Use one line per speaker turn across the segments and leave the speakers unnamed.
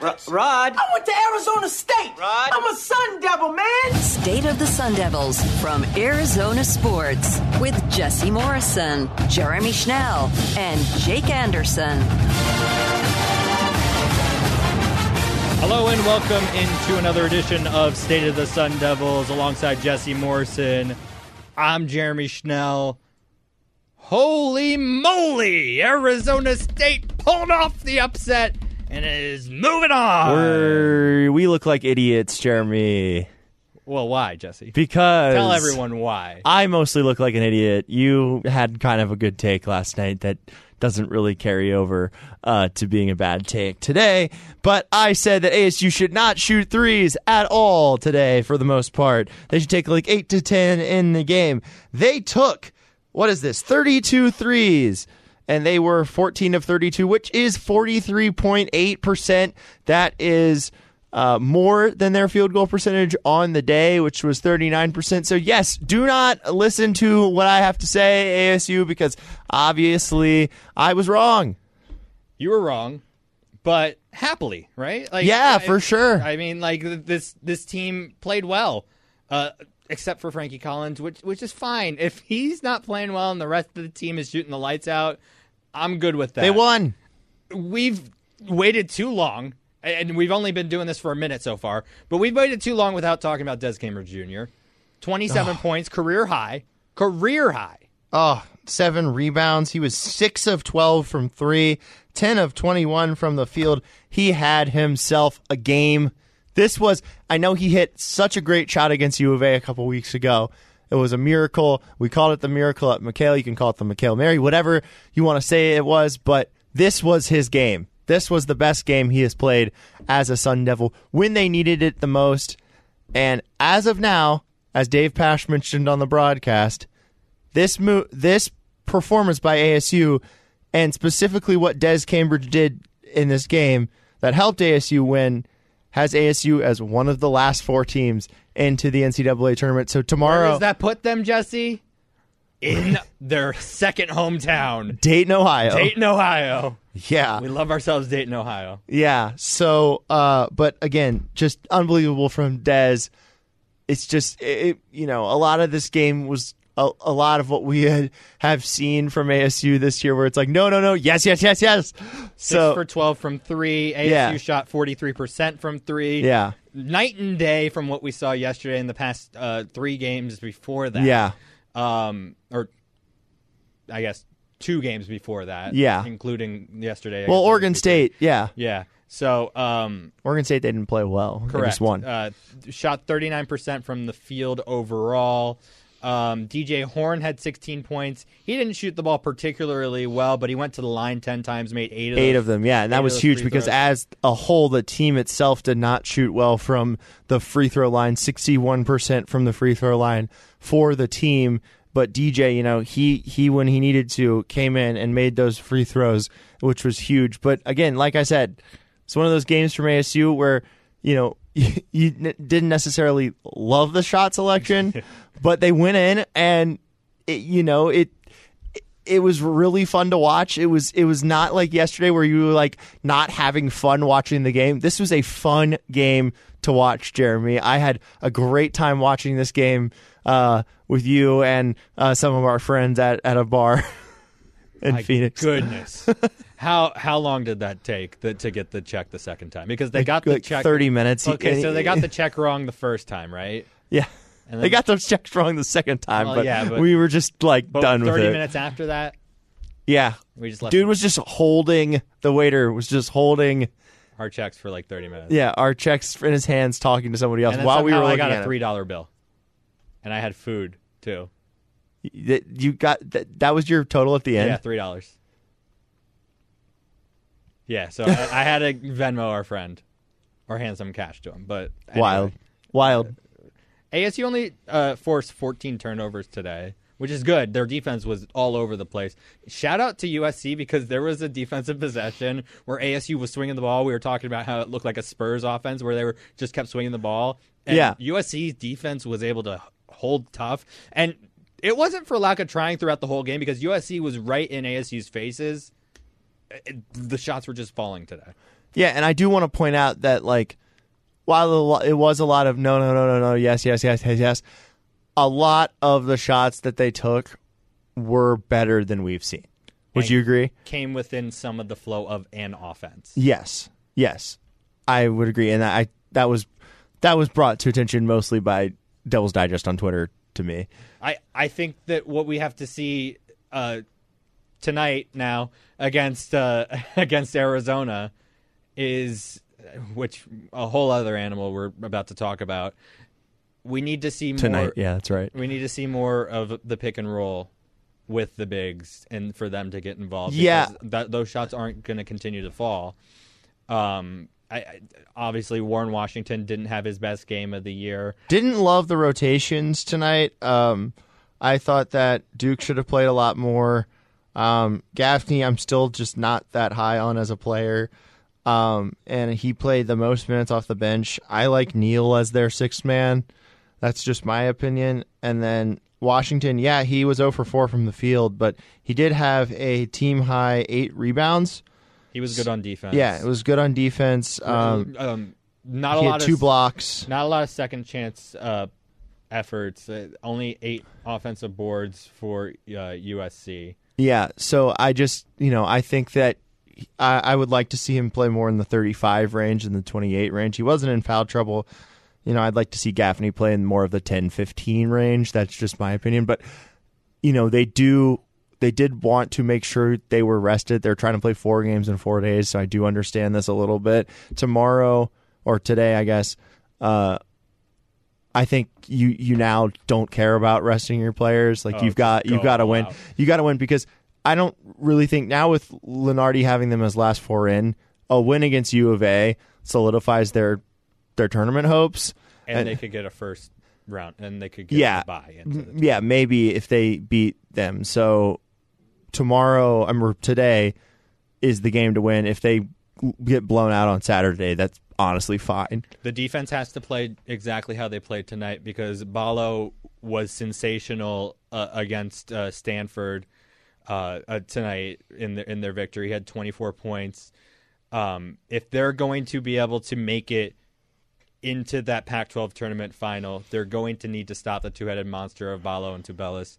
Rapids.
Rod.
I went to Arizona State.
Rod.
I'm a Sun Devil, man.
State of the Sun Devils from Arizona Sports with Jesse Morrison, Jeremy Schnell, and Jake Anderson.
Hello and welcome into another edition of State of the Sun Devils alongside Jesse Morrison. I'm Jeremy Schnell. Holy moly! Arizona State pulled off the upset and is moving on.
We're, we look like idiots, Jeremy.
well, why, Jesse?
Because
Tell everyone why.
I mostly look like an idiot. You had kind of a good take last night that doesn't really carry over uh, to being a bad take today. But I said that ASU should not shoot threes at all today for the most part. They should take like 8 to 10 in the game. They took, what is this, 32 threes. And they were 14 of 32, which is 43.8%. That is uh, more than their field goal percentage on the day, which was 39%. So, yes, do not listen to what I have to say, ASU, because obviously I was wrong.
You were wrong, but happily, right? Like,
Yeah,
I-
for sure.
I mean, like this this team played well, uh, except for Frankie Collins, which which is fine. If he's not playing well and the rest of the team is shooting the lights out, I'm good with that.
They won.
We've waited too long, and we've only been doing this for a minute so far. But we've waited too long without talking about Des Cambridge Jr. Twenty-seven points, career high, career high.
Oh, seven rebounds. He was six of 12 from three, 10 of 21 from the field. He had himself a game. This was, I know he hit such a great shot against U of A a couple weeks ago. It was a miracle. We called it the miracle at McKale. You can call it the McKale Mary, whatever you want to say it was, but this was his game. This was the best game he has played as a Sun Devil when they needed it the most. And as of now, as Dave Pasch mentioned on the broadcast, this mo- this performance by ASU and specifically what Des Cambridge did in this game that helped ASU win has ASU as one of the last four teams into the NCAA tournament. So
Where
tomorrow,
does that put them, Jesse? In their second hometown,
Dayton, Ohio.
Dayton, Ohio.
Yeah.
We love ourselves, Dayton, Ohio.
Yeah. So, uh, but again, just unbelievable from Dez. It's just, it, you know, a lot of this game was a, a lot of what we had have seen from ASU this year, where it's like, no, no, no, yes, yes, yes, yes.
Six
So,
for 12 from three. ASU
Yeah.
shot 43% from three.
yeah,
Night and day from what we saw yesterday in the past uh, three games before that.
yeah,
Um, or I guess two games before that.
Yeah.
Including yesterday.
well, Oregon. State, yeah,
Yeah. So, um,
Oregon State they didn't play well. They
correct.
just won.
Uh, shot 39% from the field overall. Um, DJ Horne had 16 points. He didn't shoot the ball particularly well, but he went to the line 10 times, made eight of
Eight
those.
of them, yeah, and that was huge because
throws.
as a whole, the team itself did not shoot well from the free throw line. Sixty-one percent from the free throw line for the team, but DJ, you know, he he when he needed to came in and made those free throws, which was huge. But again, like I said, it's one of those games from ASU where you know you, you n- didn't necessarily love the shot selection, but they went in and it, you know it it was really fun to watch. It was it was not like yesterday where you were like not having fun watching the game. This was a fun game to watch, Jeremy. I had a great time watching this game uh, with you and uh, some of our friends at, at a bar in
My
Phoenix.
Goodness. how how long did that take the, to get the check the second time? Because they got the
like
check
30 minutes.
Okay, so they got the check wrong the first time, right?
yeah.
And
They got those checks wrong the second time,
Well,
but,
yeah, but-
we were just like done with
30 minutes after that,
Yeah,
we just left
dude was just holding the waiter was just holding
our checks for like 30 minutes.
yeah our checks in his hands talking to somebody else while we were
I got a three dollar bill, and I had food too.
That you got that, that was your total at the end.
Yeah, three dollars. Yeah, so I, I had to Venmo our friend, or hand some cash to him. But anyway.
Wild, wild.
ASU only uh, forced 14 turnovers today, which is good. Their defense was all over the place. Shout out to USC because there was a defensive possession where ASU was swinging the ball. We were talking about how it looked like a Spurs offense where they were just kept swinging the ball. And
Yeah.
USC's defense was able to hold tough. And it wasn't for lack of trying throughout the whole game because USC was right in ASU's faces. It- the shots were just falling today.
Yeah, and I do want to point out that like while it was a lot of no no no no no yes yes yes yes yes, a lot of the shots that they took were better than we've seen. Would you agree?
Came within some of the flow of an offense.
Yes, yes, I would agree, and I that was that was brought to attention mostly by Devil's Digest on Twitter to me.
I, I think that what we have to see uh, tonight now against uh, against Arizona is which a whole other animal we're about to talk about. We need to see
Tonight,
more.
yeah, that's right.
We need to see more of the pick and roll with the bigs and for them to get involved.
Yeah.
that, those shots aren't going to continue to fall. Um, I, obviously Warren Washington didn't have his best game of the year.
Didn't love the rotations tonight. Um, I thought that Duke should have played a lot more. Um, Gaffney, I'm still just not that high on as a player. Um, and he played the most minutes off the bench. I like Neal as their sixth man. That's just my opinion. And then Washington, yeah, he was 0 for 4 from the field, but he did have a team high eight rebounds.
He was good on defense.
Yeah, it was good on defense. Um,
um, not a
he
lot
had two
of
blocks.
not a lot of second chance uh, efforts. Uh, only eight offensive boards for uh, USC.
Yeah, so I just you know I think that I, I would like to see him play more in the 35 range than the 28 range. He wasn't in foul trouble. You know, I'd like to see Gaffney play in more of the 10 15 range. That's just my opinion. But, you know, they do, they did want to make sure they were rested. They're trying to play four games in four days. So I do understand this a little bit. Tomorrow or today, I guess, uh, I think you you now don't care about resting your players. Like
Oh,
you've got
just
you've got to win.
out.
You got to win because I don't really think now with Lunardi having them as last four in, a win against U of A solidifies their their tournament hopes.
and,
And-
they could get a first round, and they could get
Yeah.
a bye. Into the
Yeah, maybe if they beat them. So tomorrow, I mean, today is the game to win. If they get blown out on Saturday, that's honestly fine.
The defense has to play exactly how they played tonight because Ballo was sensational uh, against uh, Stanford uh, uh, tonight in their in their victory. He had 24 points. Um, if they're going to be able to make it into that Pac-12 tournament final, they're going to need to stop the two-headed monster of Ballo and Tubelis.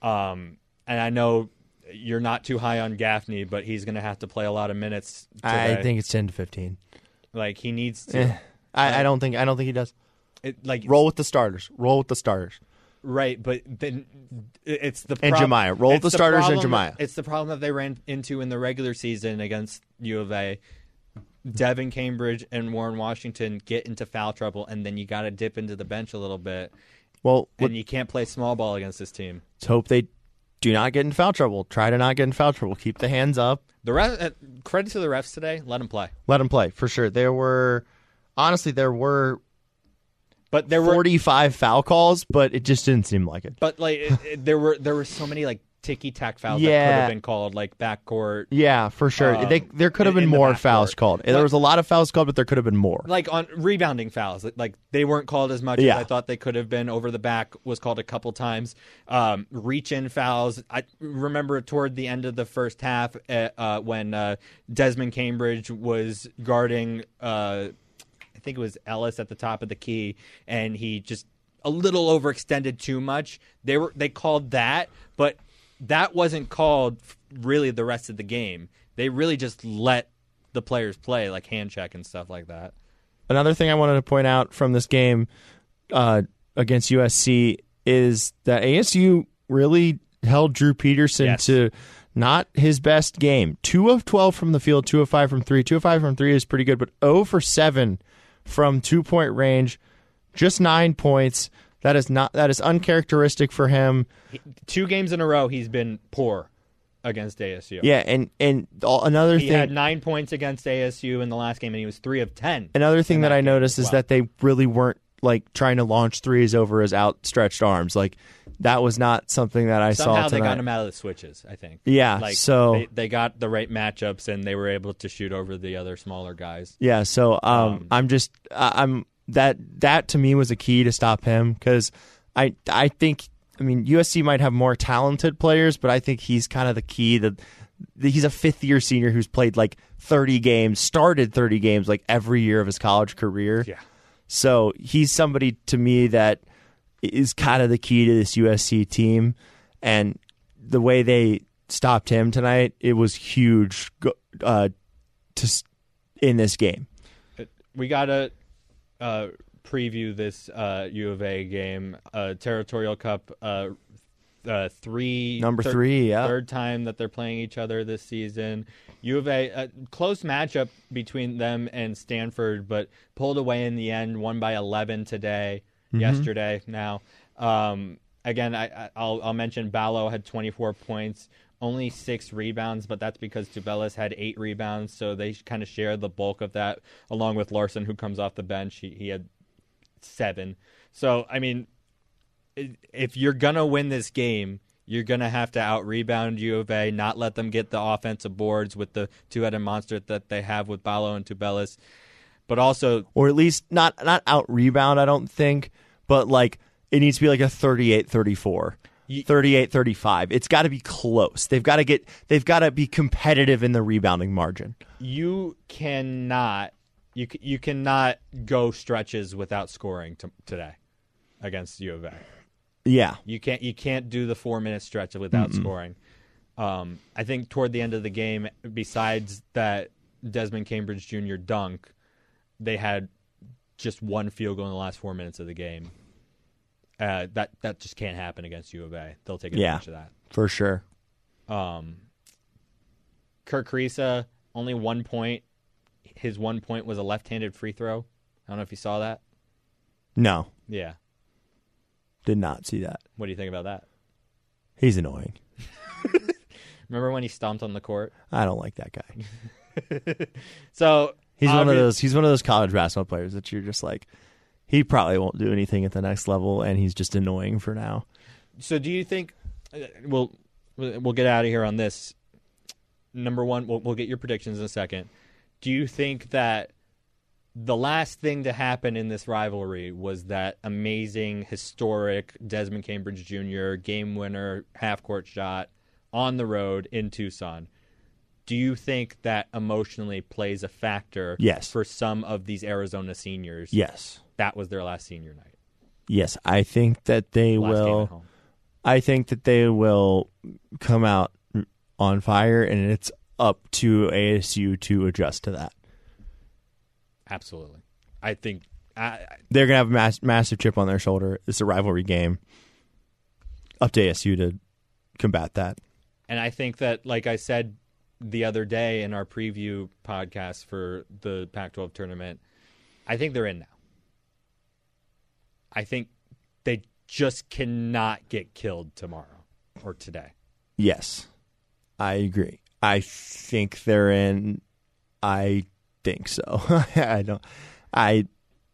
Um, and I know you're not too high on Gaffney, but he's going to have to play a lot of minutes. Today.
I think it's ten to fifteen.
like he needs to.
Eh, I, I don't think I don't think he does.
It, like
Roll with the starters. Roll with the starters.
right, but then it's the
And
prob-
Jamiya. Roll
with
the starters and
problem Jamiya. It's the problem that they ran into in the regular season against U of A. Devan Cambridge and Warren Washington get into foul trouble, and then you got to dip into the bench a little bit,
Well,
and you can't play small ball against this team.
let's hope they do not get in foul trouble. Try to not get in foul trouble. Keep the hands up.
The ref, uh, credit to the refs today. Let them play,
Let them play for sure. There were honestly there were
but there were
45 foul calls, but it just didn't seem like it.
but like it, it- there were there were so many like ticky tack fouls that could have been called like backcourt
Yeah, for sure.
Um,
they, there could have been more fouls called. There was a lot of fouls called, but there could have been more.
like on rebounding fouls like they weren't called as much
Yeah.
as i thought they could have been over the back was called a couple times um, reach in fouls i remember toward the end of the first half uh, uh, when uh, desmond cambridge was guarding uh, i think it was ellis at the top of the key and he just a little overextended too much they were they called that but that wasn't called really the rest of the game they really just let the players play like hand check and stuff like that
Another thing I wanted to point out from this game uh, against USC is that ASU really held Drew Peterson
Yes.
to not his best game. Two of 12 from the field, two of five from three. Two of five from three is pretty good, but 0 for 7 from two point range, just nine points. That is not that is uncharacteristic for him.
two games in a row he's been poor against ASU.
Yeah, and and all, another thing.
He
thing
had nine points against ASU in the last game, and he was three of ten.
Another thing that,
that
I noticed
as
is that they really weren't like trying to launch threes over his outstretched arms. Like that was not something that I saw.
Somehow
they
got him out of the switches. I think.
Yeah,
like
so-
they, they got the right matchups, and they were able to shoot over the other smaller guys.
Yeah, so um,
Um,
I'm just I'm that that to me was a key to stop him because I I think I mean USC might have more talented players, but I think he's kind of the key that he's a fifth year senior who's played like 30 games, started 30 games like every year of his college career.
Yeah.
So he's somebody to me that is kind of the key to this USC team, and the way they stopped him tonight, it was huge uh, to in this game.
we gotta uh, preview this uh, U of A game, uh, Territorial Cup. Uh, uh, three
Number
thir-
three, yeah.
third time that they're playing each other this season. U of A, a close matchup between them and Stanford, but pulled away in the end. Won by eleven today,
Mm-hmm.
yesterday. Now, um, again, I, I, I'll, I'll mention Ballo had twenty four points only six rebounds, but that's because Tubelis had eight rebounds, so they kind of shared the bulk of that, along with Larsson, who comes off the bench. He, he had seven. So, I mean, if you're going to win this game, you're going to have to out rebound U of A, not let them get the offensive boards with the two headed monster that they have with Ballo and Tubelis, but also.
Or at least not, not out rebound, I don't think, but like it needs to be like a 38
34.
38 35. It's got to be close. They've got to get they've got to be competitive in the rebounding margin.
You cannot you you cannot go stretches without scoring t- today against U of A.
Yeah.
You can't you can't do the 4 minute stretch without Mm-mm. scoring. Um, I think toward the end of the game besides that Desmond Cambridge Jr. dunk, they had just one field goal in the last 4 minutes of the game uh, that that just can't happen against U of A. They'll take
Yeah.
advantage of that.
for sure
Um, Kerr Kriisa only one point. His one point was a left-handed free throw. I don't know if you saw that.
no
Yeah.
did not see that
What do you think about that?
he's annoying
Remember when he stomped on the court?
I don't like that guy
So
he's one of those he's one of those college basketball players that you're just like he probably won't do anything at the next level and he's just annoying for now
So do you think uh, we'll we'll get out of here on this? Number one, we'll, we'll get your predictions in a second. Do you think that the last thing to happen in this rivalry was that amazing, historic Desmond Cambridge Jr. game winner half court shot on the road in Tucson? Do you think that emotionally plays a factor
Yes.
for some of these Arizona seniors?
yes
That was their last senior night.
yes I think that they
Last
will. I think that they will come out on fire, and it's up to ASU to adjust to that.
Absolutely. I think I, I-
They're gonna have a mass, massive chip on their shoulder. It's a rivalry game. Up to ASU to combat that.
and I think that like I said the other day in our preview podcast for the Pac-12 tournament, I think they're in now. I think they just cannot get killed tomorrow or today.
Yes, I agree. I think they're in. I think so. I don't. I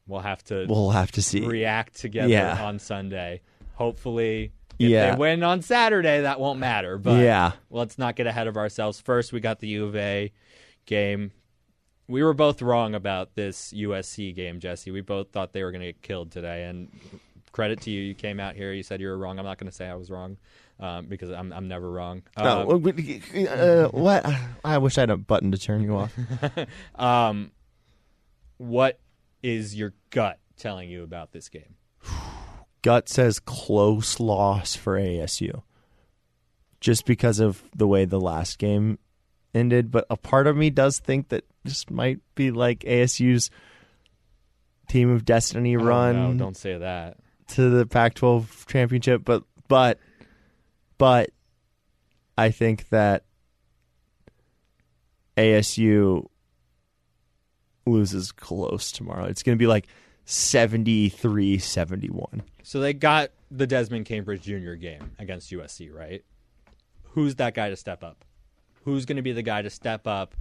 We'll have to
We'll have to see.
react together
Yeah.
on Sunday. Hopefully, if
Yeah.
they win on Saturday, that won't matter. But
Yeah.
let's not get ahead of ourselves. First, we got the U of A game. We were both wrong about this USC game, Jesse. We both thought they were going to get killed today. And credit to you, you came out here. You said you were wrong. I'm not going to say I was wrong um, because I'm I'm never wrong.
No,
Um,
uh, what? I wish I had a button to turn you off.
um, what is your gut telling you about this game?
gut says close loss for ASU. Just because of the way the last game ended, but a part of me does think that this might be like ASU's team of destiny
Oh,
run
no, don't say that.
to the Pac-12 championship, but but but I think that ASU loses close tomorrow. It's going to be like 73-71.
So they got the Desmond Cambridge Jr. game against USC, right? Who's that guy to step up? Who's going to be the guy to step up?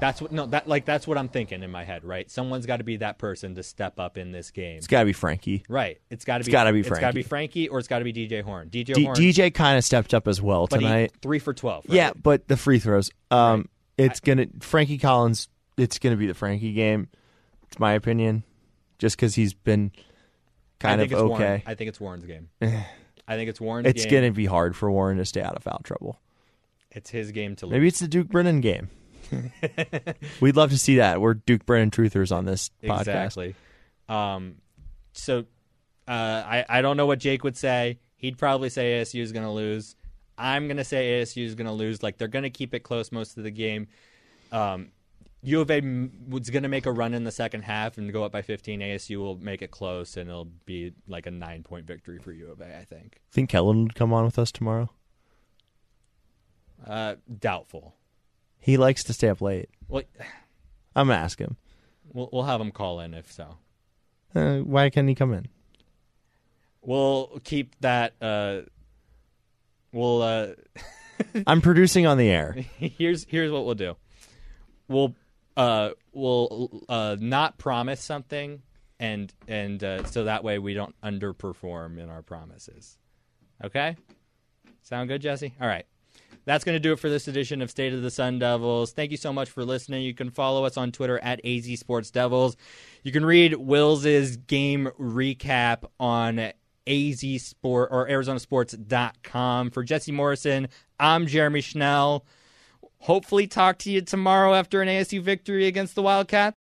That's what no that like that's what I'm thinking in my head, right? Someone's got to be that person to step up in this game.
It's got to be Frankie.
Right. It's got to be
gotta be
It's got to be Frankie or it's got to be DJ Horne. DJ
D-
Horne
DJ kind of stepped up as well
but he-
tonight.
3 for 12. right?
Yeah, but the free throws. Um, it's gonna Frankie Collins. It's gonna be the Frankie game. It's my opinion, just because he's been kind of
it's Warren.
okay.
I think it's Warren's game. I think it's Warren's game.
It's
game.
gonna be hard for Warren to stay out of foul trouble.
It's his game to lose.
Maybe it's the Duke Brennan game. We'd love to see that. We're Duke Brennan truthers on this podcast.
Exactly. Um, so uh, I I don't know what Jake would say. He'd probably say ASU is going to lose. I'm going to say ASU is going to lose. Like they're going to keep it close most of the game. Um, U of A was going to make a run in the second half and go up by 15. ASU will make it close and it'll be like a nine point victory for U of A. I think.
Think Kellen would come on with us tomorrow?
Uh, doubtful.
He likes to stay up late.
Well,
I'm gonna ask him.
we'll we'll have him call in if so.
Uh, why can't he come in?
We'll keep that. Uh, we'll. Uh,
I'm producing on the air.
here's here's what we'll do. We'll uh we'll uh not promise something and and uh, so that way we don't underperform in our promises. Okay? Sound good, Jesse? All right. That's going to do it for this edition of State of the Sun Devils. Thank you so much for listening. You can follow us on Twitter at AZ Sports Devils. You can read Wills's game recap on AZ Sport or ArizonaSports.com. For Jesse Morrison, I'm Jeremy Schnell. Hopefully, talk to you tomorrow after an ASU victory against the Wildcats.